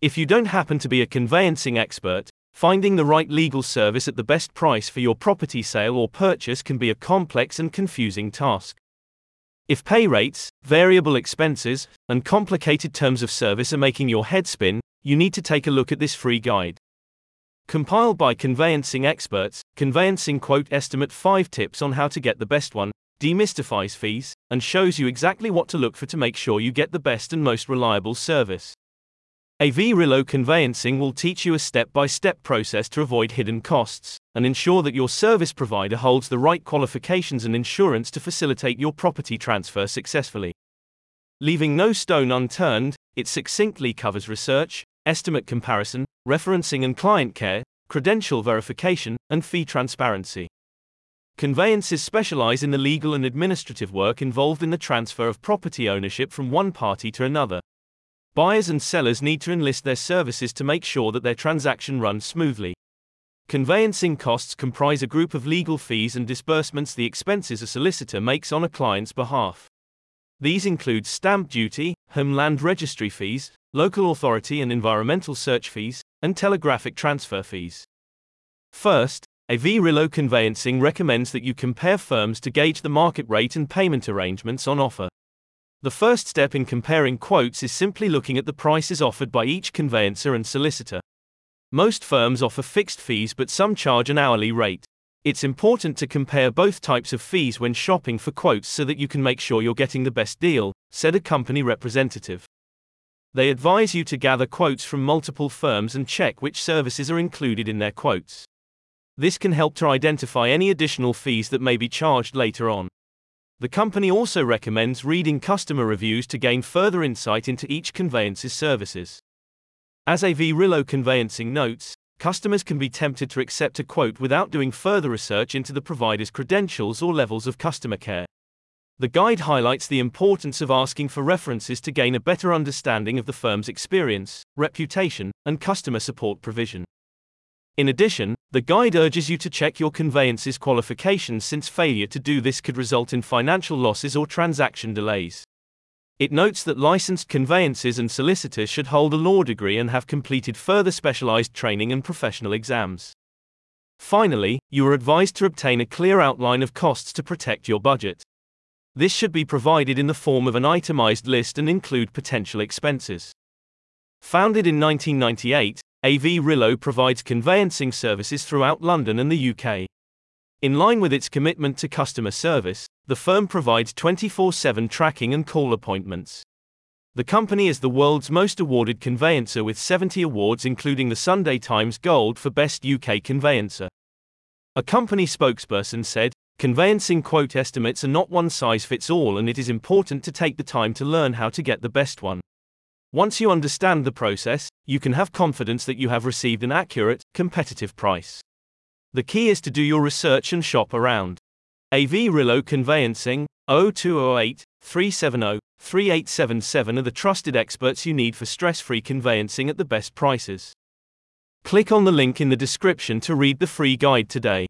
If you don't happen to be a conveyancing expert, finding the right legal service at the best price for your property sale or purchase can be a complex and confusing task. If pay rates, variable expenses, and complicated terms of service are making your head spin, you need to take a look at this free guide. Compiled by conveyancing experts, Conveyancing Quote Estimate 5 tips on how to get the best one, demystifies fees, and shows you exactly what to look for to make sure you get the best and most reliable service. AVRillo Conveyancing will teach you a step by step process to avoid hidden costs and ensure that your service provider holds the right qualifications and insurance to facilitate your property transfer successfully. Leaving no stone unturned, it succinctly covers research, estimate comparison, referencing and client care, credential verification, and fee transparency. Conveyancers specialize in the legal and administrative work involved in the transfer of property ownership from one party to another. Buyers and sellers need to enlist their services to make sure that their transaction runs smoothly. Conveyancing costs comprise a group of legal fees and disbursements the expenses a solicitor makes on a client's behalf. These include stamp duty, homeland registry fees, local authority and environmental search fees, and telegraphic transfer fees. First, AV Conveyancing recommends that you compare firms to gauge the market rate and payment arrangements on offer. The first step in comparing quotes is simply looking at the prices offered by each conveyancer and solicitor. Most firms offer fixed fees, but some charge an hourly rate. It's important to compare both types of fees when shopping for quotes so that you can make sure you're getting the best deal, said a company representative. They advise you to gather quotes from multiple firms and check which services are included in their quotes. This can help to identify any additional fees that may be charged later on. The company also recommends reading customer reviews to gain further insight into each conveyancer's services. As AVRillo Conveyancing notes, customers can be tempted to accept a quote without doing further research into the provider's credentials or levels of customer care. The guide highlights the importance of asking for references to gain a better understanding of the firm's experience, reputation, and customer support provision. In addition, the guide urges you to check your conveyancer's qualifications since failure to do this could result in financial losses or transaction delays. It notes that licensed conveyancers and solicitors should hold a law degree and have completed further specialized training and professional exams. Finally, you are advised to obtain a clear outline of costs to protect your budget. This should be provided in the form of an itemized list and include potential expenses. Founded in 1998, AVRillo provides conveyancing services throughout London and the UK. In line with its commitment to customer service, the firm provides 24 7 tracking and call appointments. The company is the world's most awarded conveyancer with 70 awards, including the Sunday Times Gold for Best UK Conveyancer. A company spokesperson said, Conveyancing quote estimates are not one size fits all, and it is important to take the time to learn how to get the best one. Once you understand the process, you can have confidence that you have received an accurate, competitive price. The key is to do your research and shop around. AVRillo Conveyancing 0208 370 3877 are the trusted experts you need for stress free conveyancing at the best prices. Click on the link in the description to read the free guide today.